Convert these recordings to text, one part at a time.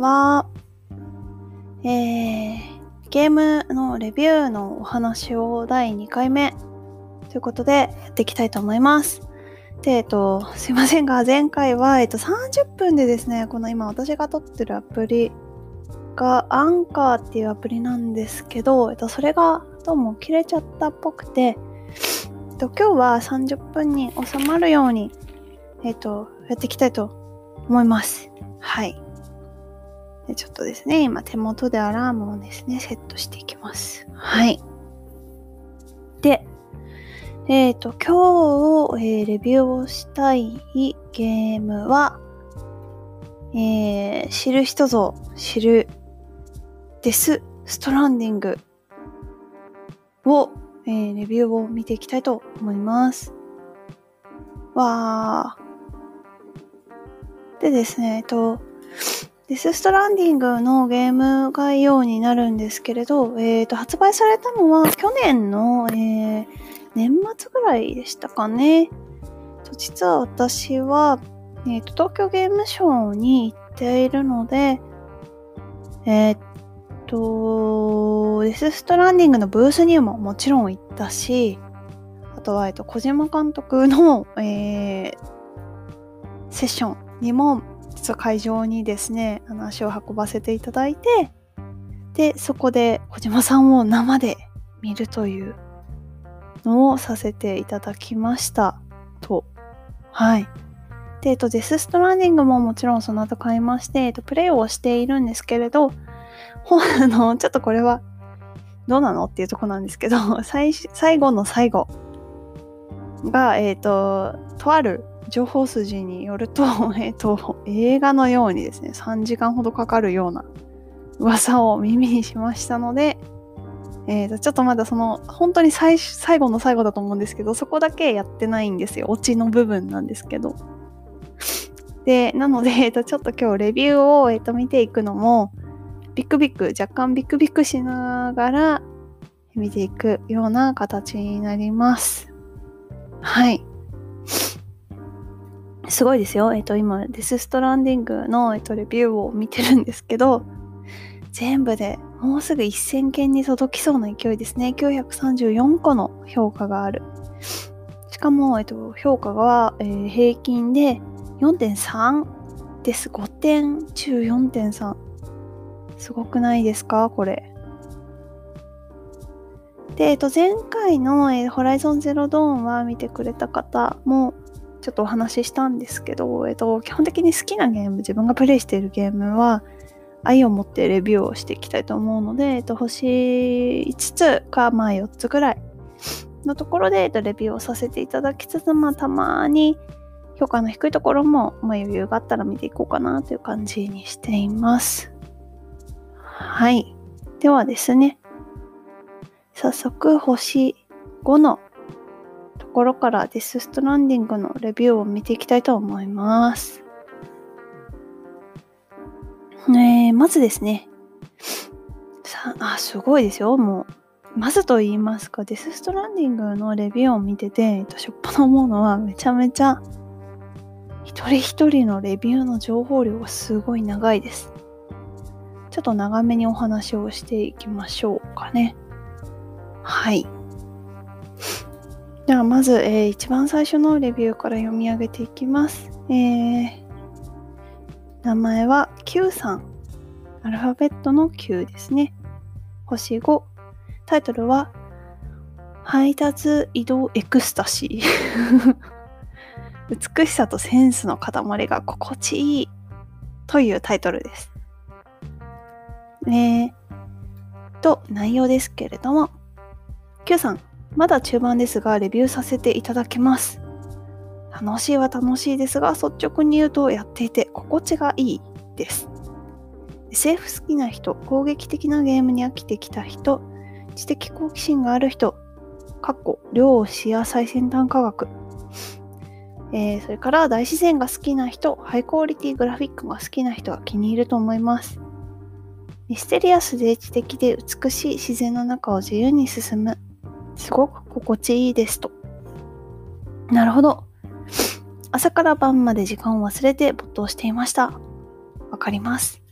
は。えー、ゲームのレビューのお話を第2回目ということでやっていきたいと思います。で、えっと、すいませんが、前回は、えっと、30分でですね、この今私が撮ってるアプリが、アンカーっていうアプリなんですけど、えっと、それがどうも切れちゃったっぽくて、えっと、今日は30分に収まるように、えっと、やっていきたいと思います。はい。ちょっとですね、今手元でアラームをですね、セットしていきます。はい。で、えっ、と、今日、えーレビューをしたいゲームは、えー知る人ぞ知るデス・ストランディングを、えーレビューを見ていきたいと思います。わー。でですね、えっと、デス・ストランディングのゲーム概要になるんですけれど、えっ、と、発売されたのは去年の、えー年末ぐらいでしたかね。実は私は、えーと、東京ゲームショウに行っているので、えっ、と、デス・ストランディングのブースにももちろん行ったし、あとは、えっと、小島監督の、えーセッションにも、実は会場にですね、あの足を運ばせていただいて、で、そこで小島さんを生で見るというのをさせていただきました。と。はい。で、えっと、デス・ストランディングももちろんその後買いまして、えっと、プレイをしているんですけれど、ほ あの、ちょっとこれは、どうなのっていうとこなんですけど、最最後の最後が、えっ、と、とある情報筋によると、えっ、と、映画のようにですね、3時間ほどかかるような噂を耳にしましたので、えー、とちょっとまだその本当に最最後の最後だと思うんですけどそこだけやってないんですよ。オチの部分なんですけど。でなので、えー、とちょっと今日レビューを、えー、と見ていくのもビクビク若干ビクビクしながら見ていくような形になります。はい。すごいですよえっ、と今デス・ストランディングの、えー、とレビューを見てるんですけど全部でもうすぐ1000件に届きそうな勢いですね。934個の評価がある。しかも、えっと、評価が、えー平均で4.3です。5点中4.3。すごくないですか？これ。で、えっと、前回の、えーホライゾンゼロドーンは見てくれた方もちょっとお話ししたんですけど、えっと、基本的に好きなゲーム、自分がプレイしているゲームは、愛を持ってレビューをしていきたいと思うので、えっと、星5つか、まあ4つぐらいのところで、えっと、レビューをさせていただきつつ、まあたまに評価の低いところも、まあ余裕があったら見ていこうかなという感じにしています。はい。ではですね、早速星5のところからデス・ストランディングのレビューを見ていきたいと思います。えーまずですね、さあ、すごいですよ。もう、まずと言いますか、デス・ストランディングのレビューを見てて、えっとしょっぱな思うのは、めちゃめちゃ、一人一人のレビューの情報量がすごい長いです。ちょっと長めにお話をしていきましょうかね。はい。では、まず、えー一番最初のレビューから読み上げていきます。えー名前は Q さん。アルファベットの Q ですね。星5。タイトルは、配達移動エクスタシー。美しさとセンスの塊が心地いいというタイトルです。えー、と、内容ですけれども、Q さん、まだ中盤ですが、レビューさせていただきます。楽しいは楽しいですが、率直に言うとやっていて心地がいいです。SF 好きな人、攻撃的なゲームに飽きてきた人、知的好奇心がある人、かっこ量子や最先端科学、えーそれから大自然が好きな人、ハイクオリティグラフィックが好きな人は気に入ると思います。ミステリアスで知的で美しい自然の中を自由に進む。すごく心地いいですと。なるほど。朝から晩まで時間を忘れて没頭していました。わかります。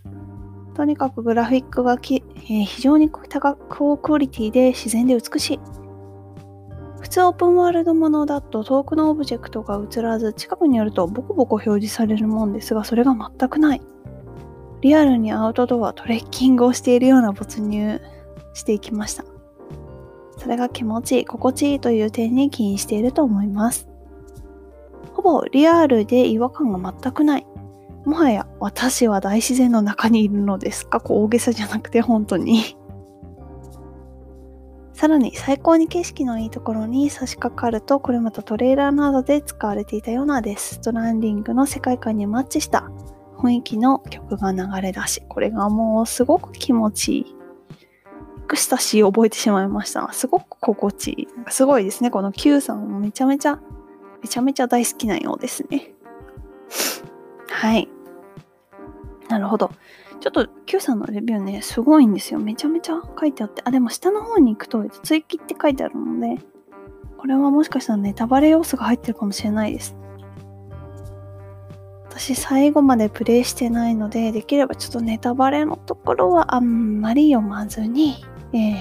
とにかくグラフィックがき、えー、非常に高クオリティで自然で美しい。普通オープンワールドものだと遠くのオブジェクトが映らず近くに寄るとボコボコ表示されるもんですがそれが全くない。リアルにアウトドアトレッキングをしているような没入していきました。それが気持ちいい、心地いいという点に起因していると思います。ほぼリアルで違和感が全くない。もはや私は大自然の中にいるのですか？大げさじゃなくて本当にさらに最高に景色のいいところに差し掛かるとこれまたトレーラーなどで使われていたようなデストランディングの世界観にマッチした雰囲気の曲が流れ出しこれがもうすごく気持ちいいエクスタシーを覚えてしまいましたすごく心地いいすごいですねこの Q さんもめちゃめちゃめちゃめちゃ大好きなようですね。はい。なるほど。ちょっと Q さんのレビューね、すごいんですよ。めちゃめちゃ書いてあって。あ、でも下の方に行くと追記って書いてあるので、これはもしかしたらネタバレ要素が入ってるかもしれないです。私最後までプレイしてないので、できればちょっとネタバレのところはあんまり読まずに、えー、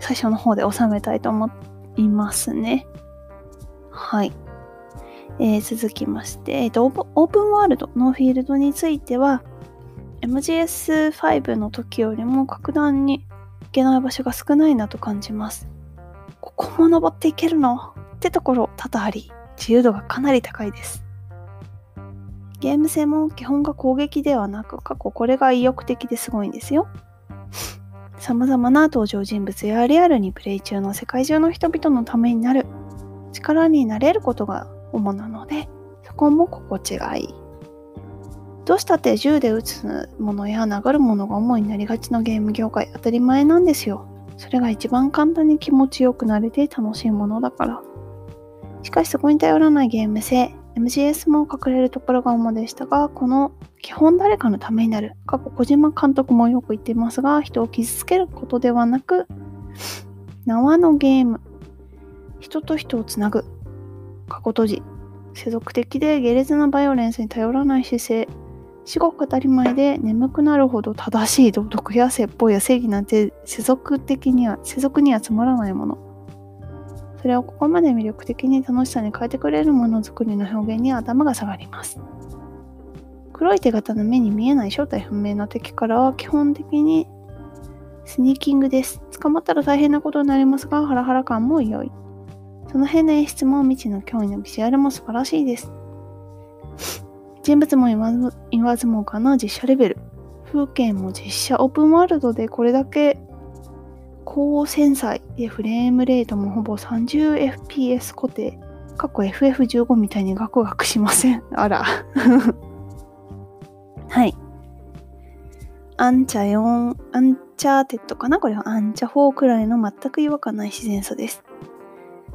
最初の方で収めたいと思いますね。はい。えー、続きまして、えーと、オープンワールドのフィールドについては MGS5 の時よりも格段に行けない場所が少ないなと感じます。ここも登っていけるの？ってところ多々あり、自由度がかなり高いです。ゲーム性も基本が攻撃ではなく、過去これが意欲的ですごいんですよ。様々な登場人物やリアルにプレイ中の世界中の人々のためになる。力になれることが主なのでそこも心地がいい。どうしたって銃で撃つものや殴るものが主になりがちのゲーム業界当たり前なんですよ。それが一番簡単に気持ちよくなれて楽しいものだから。しかしそこに頼らないゲーム性 MGS も隠れるところが主でしたがこの基本誰かのためになる。過去小島監督もよく言っていますが人を傷つけることではなく縄のゲーム。人と人をつなぐ。過去閉じ。世俗的で下劣なバイオレンスに頼らない姿勢。至極当たり前で眠くなるほど正しい道徳や説法や正義なんて世俗的には世俗にはつまらないもの。それをここまで魅力的に楽しさに変えてくれるものづくりの表現に頭が下がります黒い手形の目に見えない正体不明な敵からは基本的にスニーキングです捕まったら大変なことになりますがハラハラ感も良いその辺の演出も未知の脅威のビジュアルも素晴らしいです。人物も言わず言わずもがな実写レベル。風景も実写、オープンワールドでこれだけ高繊細でフレームレートもほぼ 30fps 固定。過去 FF15 みたいにガクガクしません？あら。はい。アンチャ4、アンチャーテッドかな？これはアンチャ4くらいの全く違和感ない自然さです。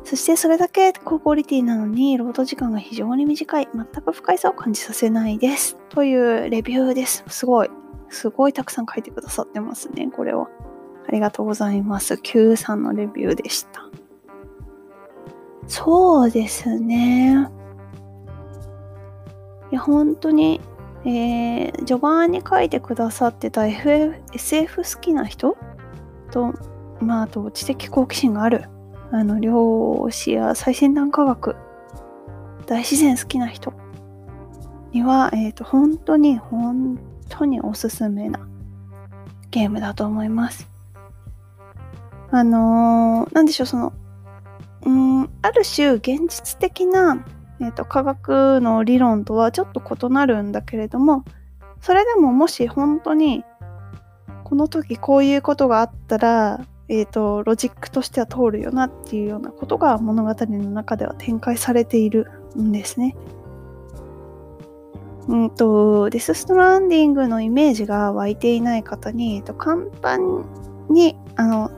そしてそれだけ高クオリティなのに労働時間が非常に短い。全く不快さを感じさせないです。というレビューです。すごい。すごいたくさん書いてくださってますね。これは。ありがとうございます。Q さんのレビューでした。そうですね。いや、本当に、えー、序盤に書いてくださってた FF SF 好きな人？と、まあ、あと知的好奇心があるあの漁師や最先端科学大自然好きな人には、えーと、本当に本当におすすめなゲームだと思います。あのー、なんでしょうそのうんある種現実的な、えーと科学の理論とはちょっと異なるんだけれどもそれでももし本当にこの時こういうことがあったらえーと、ロジックとしては通るよなっていうようなことが物語の中では展開されているんですね。うんと、デス・ストランディングのイメージが湧いていない方に、えっと、簡単に、あの、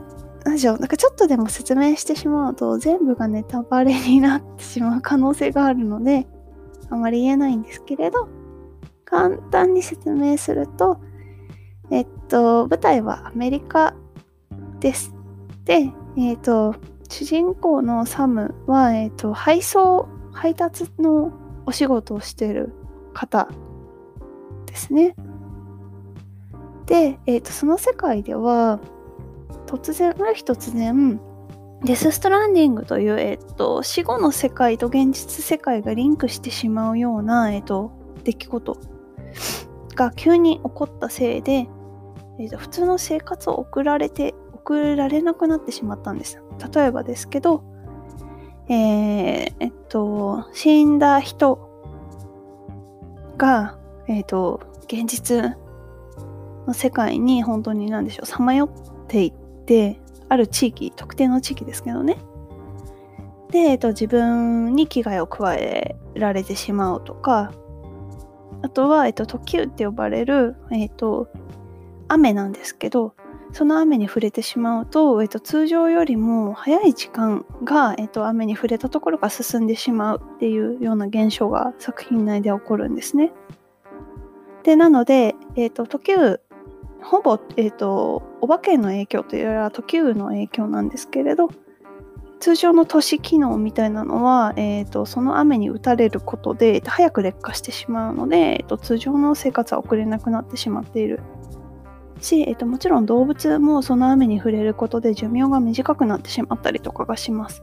何でしょう、なんかちょっとでも説明してしまうと、全部がネタバレになってしまう可能性があるので、あまり言えないんですけれど、簡単に説明すると、えっと、舞台はアメリカです。で、えっ、と、主人公のサムは、えっ、と、配送、配達のお仕事をしている方ですね。で、えーと、その世界では突然ある日突然デス・ストランディングという、えーと、死後の世界と現実世界がリンクしてしまうような、えーと、出来事が急に起こったせいで、えーと普通の生活を送られて送られなくなってしまったんです。例えばですけど、えー、えっと、死んだ人が、えっと、現実の世界に本当に何でしょう、さまよっていって、ある地域、特定の地域ですけどね。で、えっと、自分に危害を加えられてしまうとか、あとは、えっと、時雨って呼ばれる、えっと、雨なんですけど、その雨に触れてしまうと、えっと、通常よりも早い時間が、えっと、雨に触れたところが進んでしまうっていうような現象が作品内で起こるんですね。でなので、えっと、時雨ほぼ、えっと、お化けの影響というよりは時雨の影響なんですけれど通常の都市機能みたいなのは、えーと、その雨に打たれることで早く劣化してしまうので、えーと通常の生活は送れなくなってしまっているし、えっと、もちろん動物もその雨に触れることで寿命が短くなってしまったりとかがします。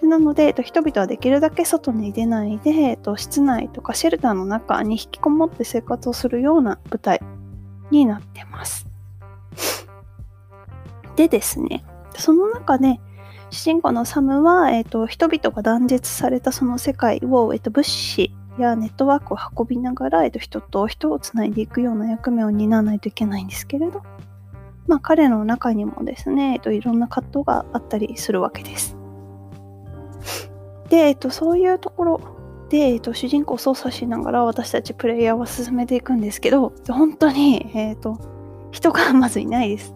でなので、えっと、人々はできるだけ外に出ないで、えっと、室内とかシェルターの中に引きこもって生活をするような舞台になってます。でですね、その中で、主人公のサムは、えっと、人々が断絶されたその世界を、えっと、物資やネットワークを運びながら、えっと、人と人をつないでいくような役目を担わないといけないんですけれど、まあ、彼の中にもですね、えっと、いろんな葛藤があったりするわけです。で、えっと、そういうところで、えっと、主人公を操作しながら私たちプレイヤーは進めていくんですけど、本当に、えっと、人がまずいないです。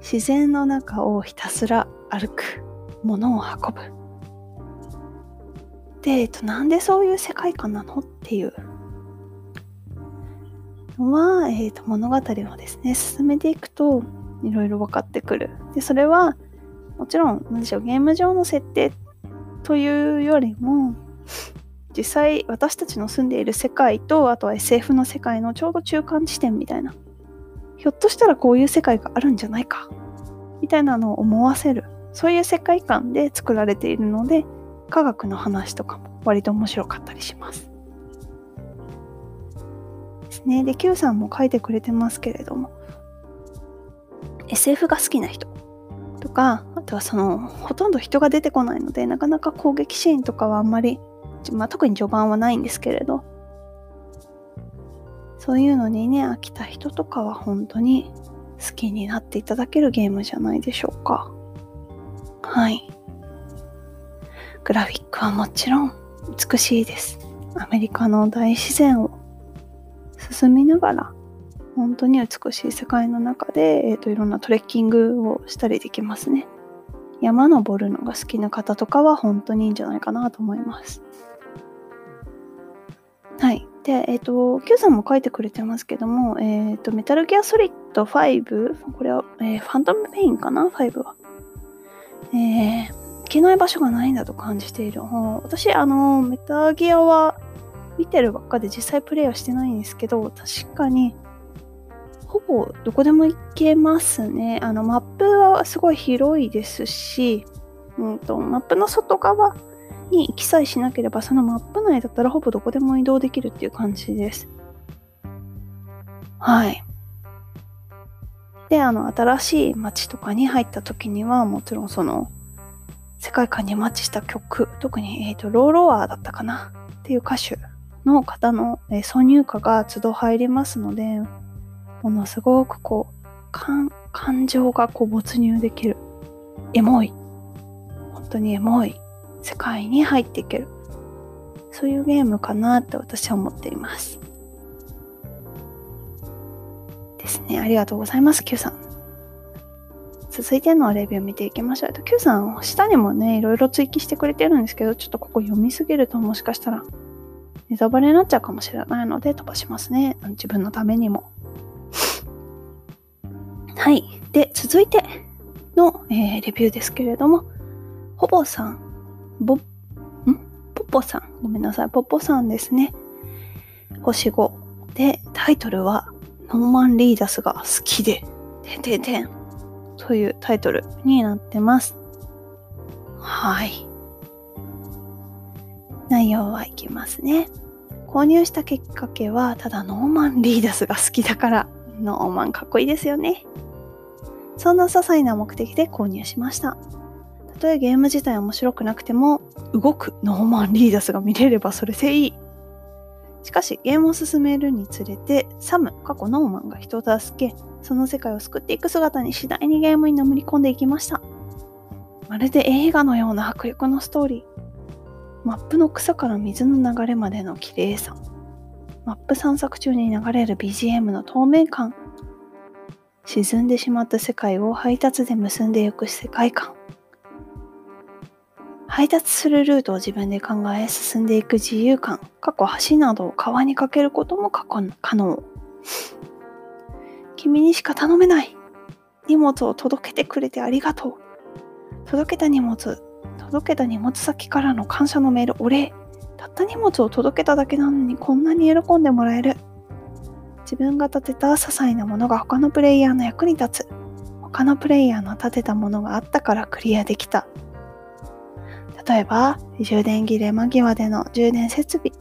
自然の中をひたすら歩く、物を運ぶ。で、えっと、なんでそういう世界観なのっていうのは、えっと、物語をですね、進めていくと、いろいろ分かってくる。で、それは、もちろん、何でしょう、ゲーム上の設定というよりも、実際私たちの住んでいる世界とあとは SF の世界のちょうど中間地点みたいなひょっとしたらこういう世界があるんじゃないかみたいなのを思わせるそういう世界観で作られているので科学の話とかも割と面白かったりします。ですね。で、Q さんも書いてくれてますけれども、SF が好きな人とか、あとはその、ほとんど人が出てこないので、なかなか攻撃シーンとかはあんまり、まあ、特に序盤はないんですけれど、そういうのにね、飽きた人とかは本当に好きになっていただけるゲームじゃないでしょうか。はい。グラフィックはもちろん美しいです。アメリカの大自然を進みながら本当に美しい世界の中で、えーと、いろんなトレッキングをしたりできますね。山登るのが好きな方とかは本当にいいんじゃないかなと思います。はい。で、えっ、ー、と、Q さんも書いてくれてますけども、えっ、ー、と、メタルギアソリッド5、これは、えー、ファントムペインかな ?5 は。えー、けない場所がないんだと感じている。私、あの、メタルギアは見てるばっかで実際プレイはしてないんですけど、確かに、ほぼどこでも行けますね。あの、マップはすごい広いですし、うんと、マップの外側に行きさえしなければ、そのマップ内だったらほぼどこでも移動できるっていう感じです。はい。で、あの、新しい街とかに入った時には、もちろんその、世界観にマッチした曲、特に、えーと、ローロワーだったかなっていう歌手の方の、えー、挿入歌が都度入りますので、ものすごくこう、感感情がこう没入できる。エモい。本当にエモい世界に入っていける。そういうゲームかなって私は思っています。ですね。ありがとうございます、Q さん。続いてのレビュー見ていきましょう。Q さん、下にもね、いろいろ追記してくれてるんですけど、ちょっとここ読みすぎるともしかしたらネタバレになっちゃうかもしれないので飛ばしますね。自分のためにも。はい。で、続いての、えー、レビューですけれども、ほぼさん、ぼ、ん？ポポさん。ごめんなさい。ポポさんですね。星5。で、タイトルは、ノーマン・リーダスが好きで、てんてんてんというタイトルになってます。はい。内容はいきますね。購入したきっかけは、ただノーマン・リーダスが好きだから、ノーマンかっこいいですよね。そんな些細な目的で購入しました。とえゲーム自体面白くなくても、動くノーマン・リーダスが見れればそれでいい。しかし、ゲームを進めるにつれて、サム、過去ノーマンが人を助け、その世界を救っていく姿に次第にゲームにのめり込んでいきました。まるで映画のような迫力のストーリー。マップの草から水の流れまでの綺麗さ。マップ散策中に流れる BGM の透明感。沈んでしまった世界を配達で結んでいく世界観。配達するルートを自分で考え進んでいく自由感。過去橋などを川にかけることも可能。君にしか頼めない。荷物を届けてくれてありがとう。届けた荷物届けた荷物先からの感謝のメール、お礼。たった荷物を届けただけなのにこんなに喜んでもらえる。自分が立てた些細なものが他のプレイヤーの役に立つ。他のプレイヤーの立てたものがあったからクリアできた。例えば、充電切れ間際での充電設備、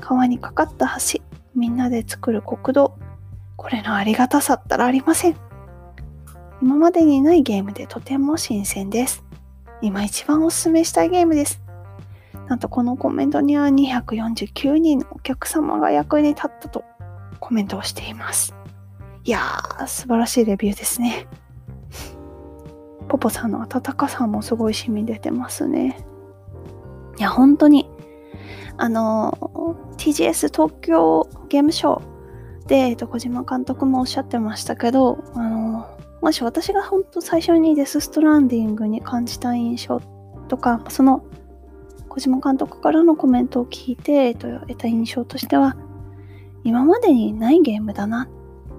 川にかかった橋、みんなで作る国道。これのありがたさったらありません。今までにないゲームでとても新鮮です。今一番おすすめしたいゲームです。なんとこのコメントには249人のお客様が役に立ったとコメントをしています。いやー、素晴らしいレビューですね。ポポさんの温かさもすごい染み出てますね。いや、本当に、あの、TGS 東京ゲームショーで、えっと、小島監督もおっしゃってましたけど、あの、もし私が本当最初にデス・ストランディングに感じた印象とか、その小島監督からのコメントを聞いて、えっと、得た印象としては、今までにないゲームだな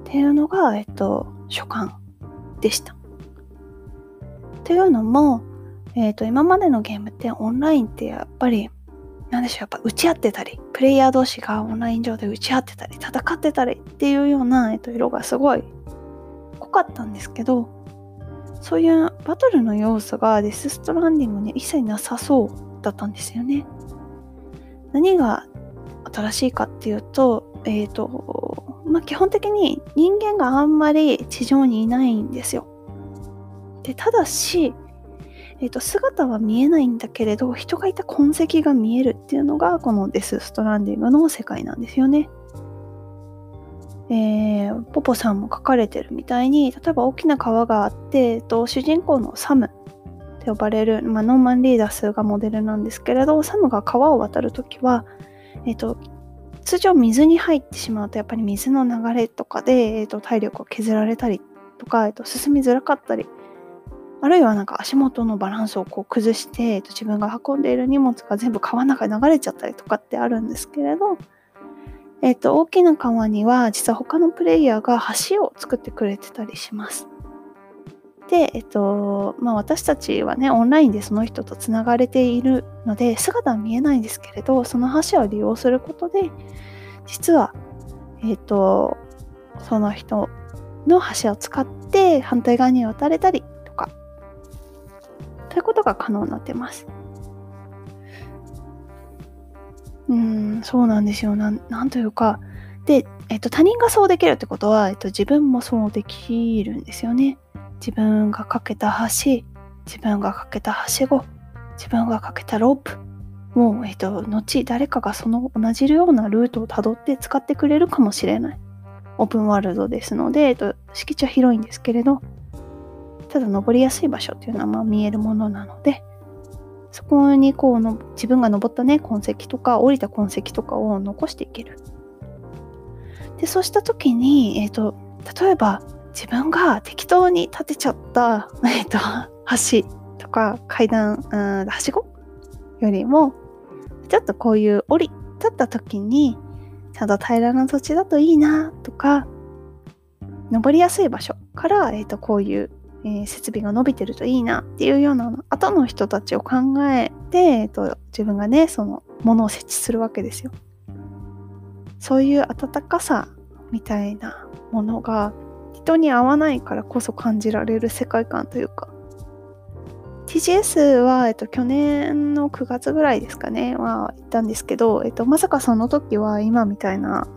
っていうのが、えっと、所感でした。というのも、えっと、今までのゲームってオンラインってやっぱり、なんでしょう、やっぱ打ち合ってたり、プレイヤー同士がオンライン上で打ち合ってたり、戦ってたりっていうような、えっと、色がすごい濃かったんですけどそういうバトルの要素がデス・ストランディングに一切なさそうだったんですよね。何が新しいかっていうと、えっ、ー、と、まあ、基本的に人間があんまり地上にいないんですよ。で、ただし、えっ、と、姿は見えないんだけれど、人がいた痕跡が見えるっていうのが、このデス・ストランディングの世界なんですよね。えー、ポポさんも書かれてるみたいに例えば大きな川があって、えっと、主人公のサムって呼ばれる、まあ、ノーマン・リーダースがモデルなんですけれどサムが川を渡るときは、えっと、通常水に入ってしまうとやっぱり水の流れとかで、えっと、体力を削られたりとか、えっと、進みづらかったりあるいはなんか足元のバランスをこう崩して、えっと、自分が運んでいる荷物が全部川の中に流れちゃったりとかってあるんですけれどえっ、と、大きな川には実は他のプレイヤーが橋を作ってくれてたりします。で、えっと、まあ私たちはね、オンラインでその人とつながれているので、姿は見えないんですけれど、その橋を利用することで、実は、えっと、その人の橋を使って反対側に渡れたりと、いうことが可能になってます。うん、そうなんですよ。なん、なんというか、で、えっと、他人がそうできるってことは、えっと、自分もそうできるんですよね。自分がかけた橋、自分がかけたはしご、自分がかけたロープ、もう、えっと、後、誰かがその同じようなルートをたどって使ってくれるかもしれない。オープンワールドですので、えっと、敷地は広いんですけれど、ただ登りやすい場所っていうのはまあ見えるものなので、そこにこうの自分が登ったね痕跡とか降りた痕跡とかを残していける。でそうした時に、えーと、例えば自分が適当に立てちゃった、えーと、橋とか階段はしごよりもちょっとこういう降り立った時にちゃんと平らな土地だといいなとか登りやすい場所から、えーとこういうえー、設備が伸びてるといいなっていうような後の人たちを考えて、えーと、自分がねそのものを設置するわけですよ。そういう温かさみたいなものが人に合わないからこそ感じられる世界観というか TGS は、えっと、去年の9月ぐらいですかねは行ったんですけど、えっと、まさかその時は今みたいな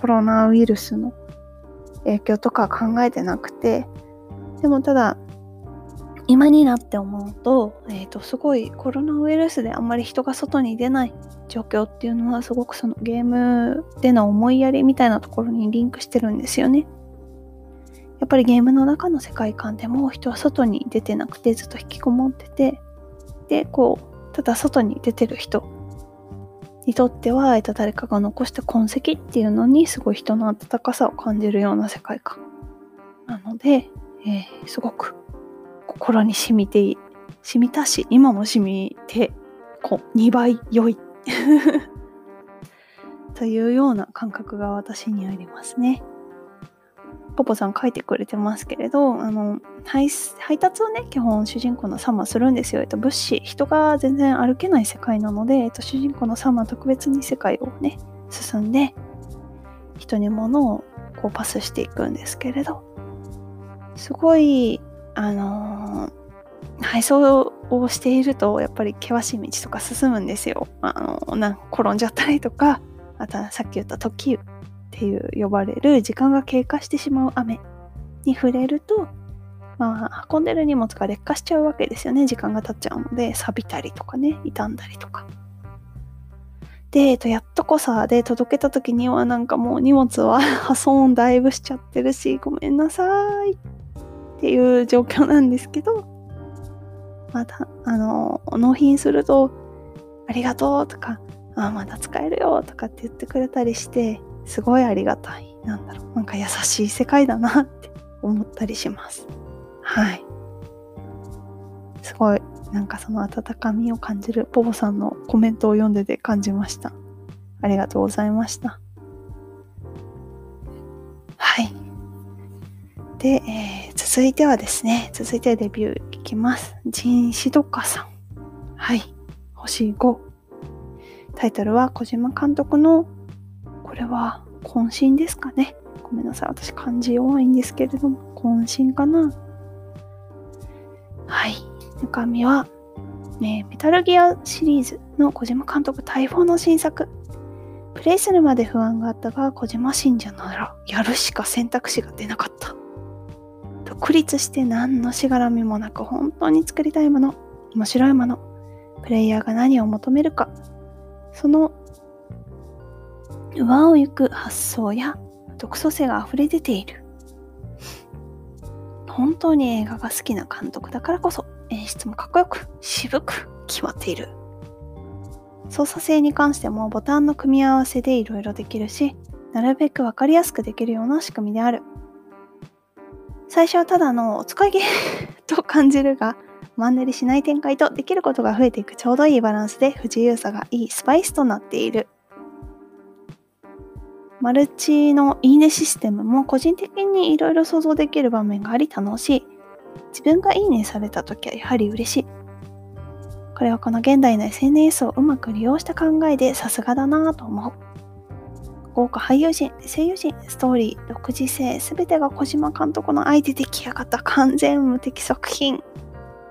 コロナウイルスの影響とか考えてなくてでもただ今になって思うと,、えーと、すごいコロナウイルスであんまり人が外に出ない状況っていうのはすごくそのゲームでの思いやりみたいなところにリンクしてるんですよね。やっぱりゲームの中の世界観でも人は外に出てなくてずっと引きこもっててでこうただ外に出てる人にとっては、えっと、誰かが残した痕跡っていうのにすごい人の温かさを感じるような世界観なので、えー、すごく心に染みて染みたし今も染みてこう2倍良い。というような感覚が私にありますね。ポポさん書いてくれてますけれどあの配達をね基本主人公のサマするんですよ、えっと、物資人が全然歩けない世界なので、えっと、主人公のサマ特別に世界をね進んで人に物をこうパスしていくんですけれど。すごいあのー、配送をしているとやっぱり険しい道とか進むんですよ。あのなん転んじゃったりとかあとはさっき言った時っていう呼ばれる時間が経過してしまう雨に触れると、まあ、運んでる荷物が劣化しちゃうわけですよね時間が経っちゃうので錆びたりとかね傷んだりとか。で、えっと、やっとこさで届けた時にはなんかもう荷物は 破損だいぶしちゃってるしごめんなさいっていう状況なんですけどまたあの納品すると「ありがとう」とか「あまだ使えるよ」とかって言ってくれたりしてすごいありがたい。なんだろう。なんか優しい世界だなって思ったりします。はい。すごい、なんかその温かみを感じるポポさんのコメントを読んでて感じました。ありがとうございました。はい。で、えー、続いてはですね、続いてレビューいきます。ジンシドカさん。はい。星5。タイトルは小島監督のこれは渾身ですかね。ごめんなさい。私漢字弱いんですけれども、渾身かな。はい。中身は、ね、メタルギアシリーズの小島監督待望の新作。プレイするまで不安があったが、小島信者ならやるしか選択肢が出なかった。独立して何のしがらみもなく本当に作りたいもの、面白いもの、プレイヤーが何を求めるか、その上を行く発想や独創性が溢れ出ている。本当に映画が好きな監督だからこそ演出もかっこよく渋く決まっている。操作性に関してもボタンの組み合わせでいろいろできるし、なるべくわかりやすくできるような仕組みである。最初はただのお使いゲー と感じるが、マンネリしない展開とできることが増えていくちょうどいいバランスで不自由さがいいスパイスとなっている。マルチのいいねシステムも個人的にいろいろ想像できる場面があり楽しい。自分がいいねされた時はやはり嬉しい。これはこの現代の SNS をうまく利用した考えでさすがだなぁと思う。豪華俳優陣、声優陣、ストーリー、独自性、すべてが小島監督の愛で出来上がった完全無敵作品。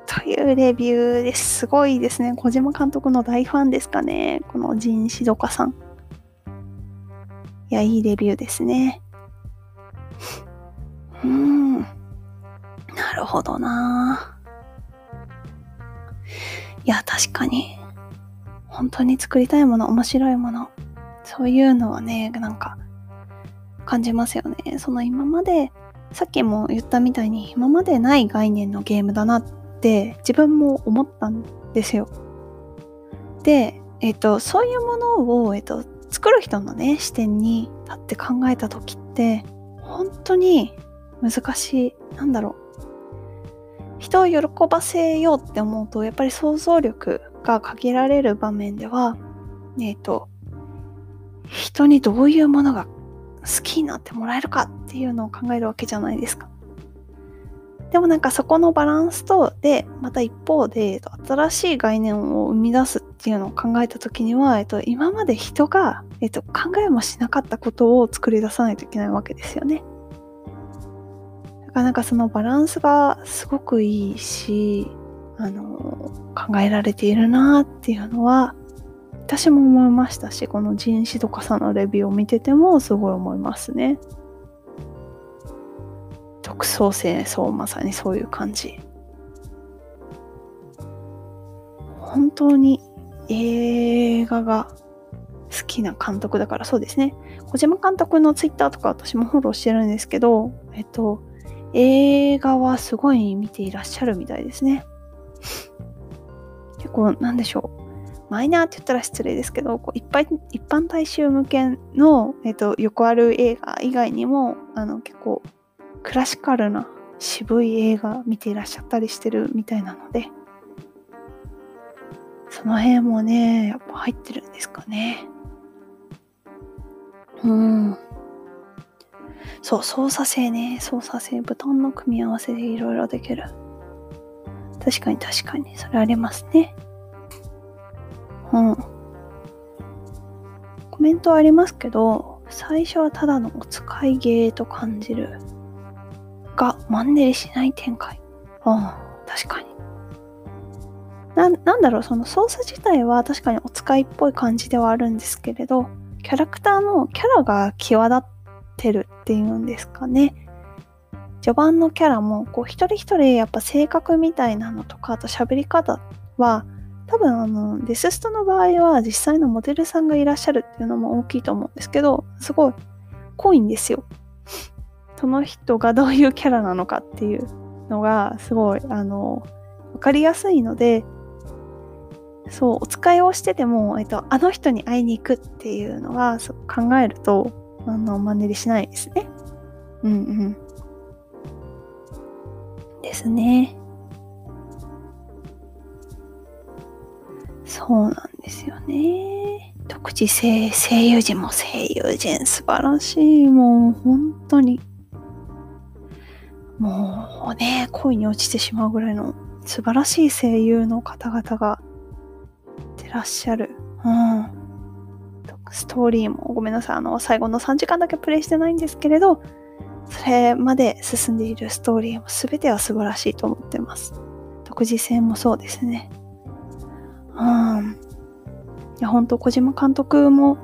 というレビューです。すごいですね。小島監督の大ファンですかね。このジン・シドカさん。いや、いいレビューですね。うん。るほどないや、確かに。本当に作りたいもの、面白いもの。そういうのはね、なんか、感じますよね。その今まで、さっきも言ったみたいに、今までない概念のゲームだなって自分も思ったんですよ。で、えっ、と、そういうものを、えっ、と、作る人のね視点に立って考えた時って本当に難しいなんだろう人を喜ばせようって思うとやっぱり想像力が限られる場面ではえっ、ー、と人にどういうものが好きになってもらえるかっていうのを考えるわけじゃないですか。でもなんかそこのバランスとでまた一方で新しい概念を生み出すっていうのを考えた時には、えっと、今まで人が、えっと、考えもしなかったことを作り出さないといけないわけですよね。だからなんかそのバランスがすごくいいし、あの、考えられているなっていうのは、私も思いましたし、この人種とかさのレビューを見ててもすごい思いますね。独創性、そうまさにそういう感じ。本当に映画が好きな監督だからそうですね。小島監督のツイッターとか私もフォローしてるんですけど、えっと、映画はすごい見ていらっしゃるみたいですね。結構、なんでしょう。マイナーって言ったら失礼ですけど、こう一般一般大衆向けの、えっと、横ある映画以外にも、あの結構クラシカルな渋い映画見ていらっしゃったりしてるみたいなので、その辺もね、やっぱ入ってるんですかね。うん。そう、操作性ね。操作性。ボタンの組み合わせでいろいろできる。確かに確かに。それありますね。うん。コメントありますけど、最初はただのお使い芸と感じる。が、マンネリしない展開。ああ、確かに。ななんだろう、その操作自体は確かにお使いっぽい感じではあるんですけれど、キャラクターのキャラが際立ってるっていうんですかね。序盤のキャラもこう一人一人やっぱ性格みたいなのとかあと喋り方は多分あのデスストの場合は実際のモデルさんがいらっしゃるっていうのも大きいと思うんですけどすごい濃いんですよ。その人がどういうキャラなのかっていうのがすごいあの分かりやすいのでそうお使いをしてても、えっと、あの人に会いに行くっていうのはそう考えるとあのマネリしないですね。うんうんですね。そうなんですよね。独自性、声優陣も声優陣素晴らしい。もう本当に。もうね、恋に落ちてしまうぐらいの素晴らしい声優の方々がてらっしゃる。うん。ストーリーもごめんなさい。あの、最後の3時間だけプレイしてないんですけれど、それまで進んでいるストーリーも全ては素晴らしいと思ってます。独自性もそうですね。うん。いや、本当小島監督も、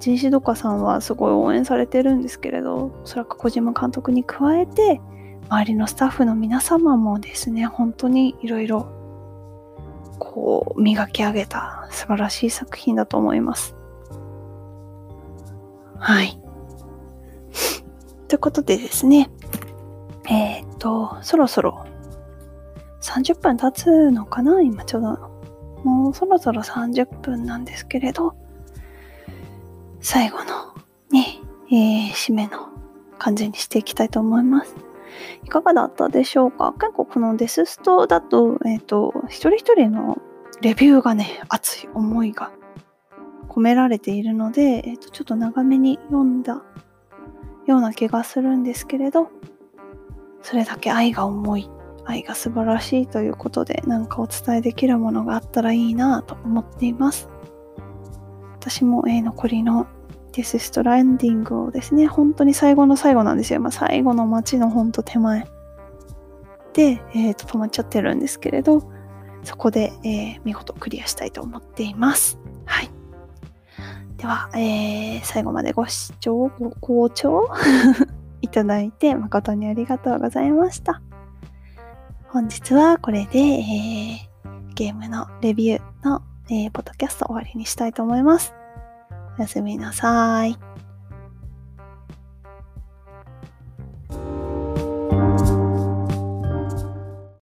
人志どかさんはすごい応援されてるんですけれど、おそらく小島監督に加えて、周りのスタッフの皆様もですね、本当にいろいろ、こう、磨き上げた素晴らしい作品だと思います。はい。ということでですね、えっ、と、そろそろ30分経つのかな？今ちょうど。もうそろそろ30分なんですけれど、最後のね、えー、締めの感じにしていきたいと思います。いかがだったでしょうか？結構このデスストだと、えっ、ー、と、一人一人のレビューがね、熱い思いが込められているので、え、ー、と、ちょっと長めに読んだような気がするんですけれどそれだけ愛が重い愛が素晴らしいということで何かお伝えできるものがあったらいいなと思っています。私も、えー、残りのデスストランディングをですね本当に最後の最後なんですよ、まあ、最後の街のほんと手前。で、えーと、止まっちゃってるんですけれどそこで、えー、見事クリアしたいと思っています。はい。では、えー、最後までご視聴、ご好調？いただいて誠にありがとうございました。本日はこれで、えー、ゲームのレビューの、えー、ポッドキャスト終わりにしたいと思います。おやすみなさい。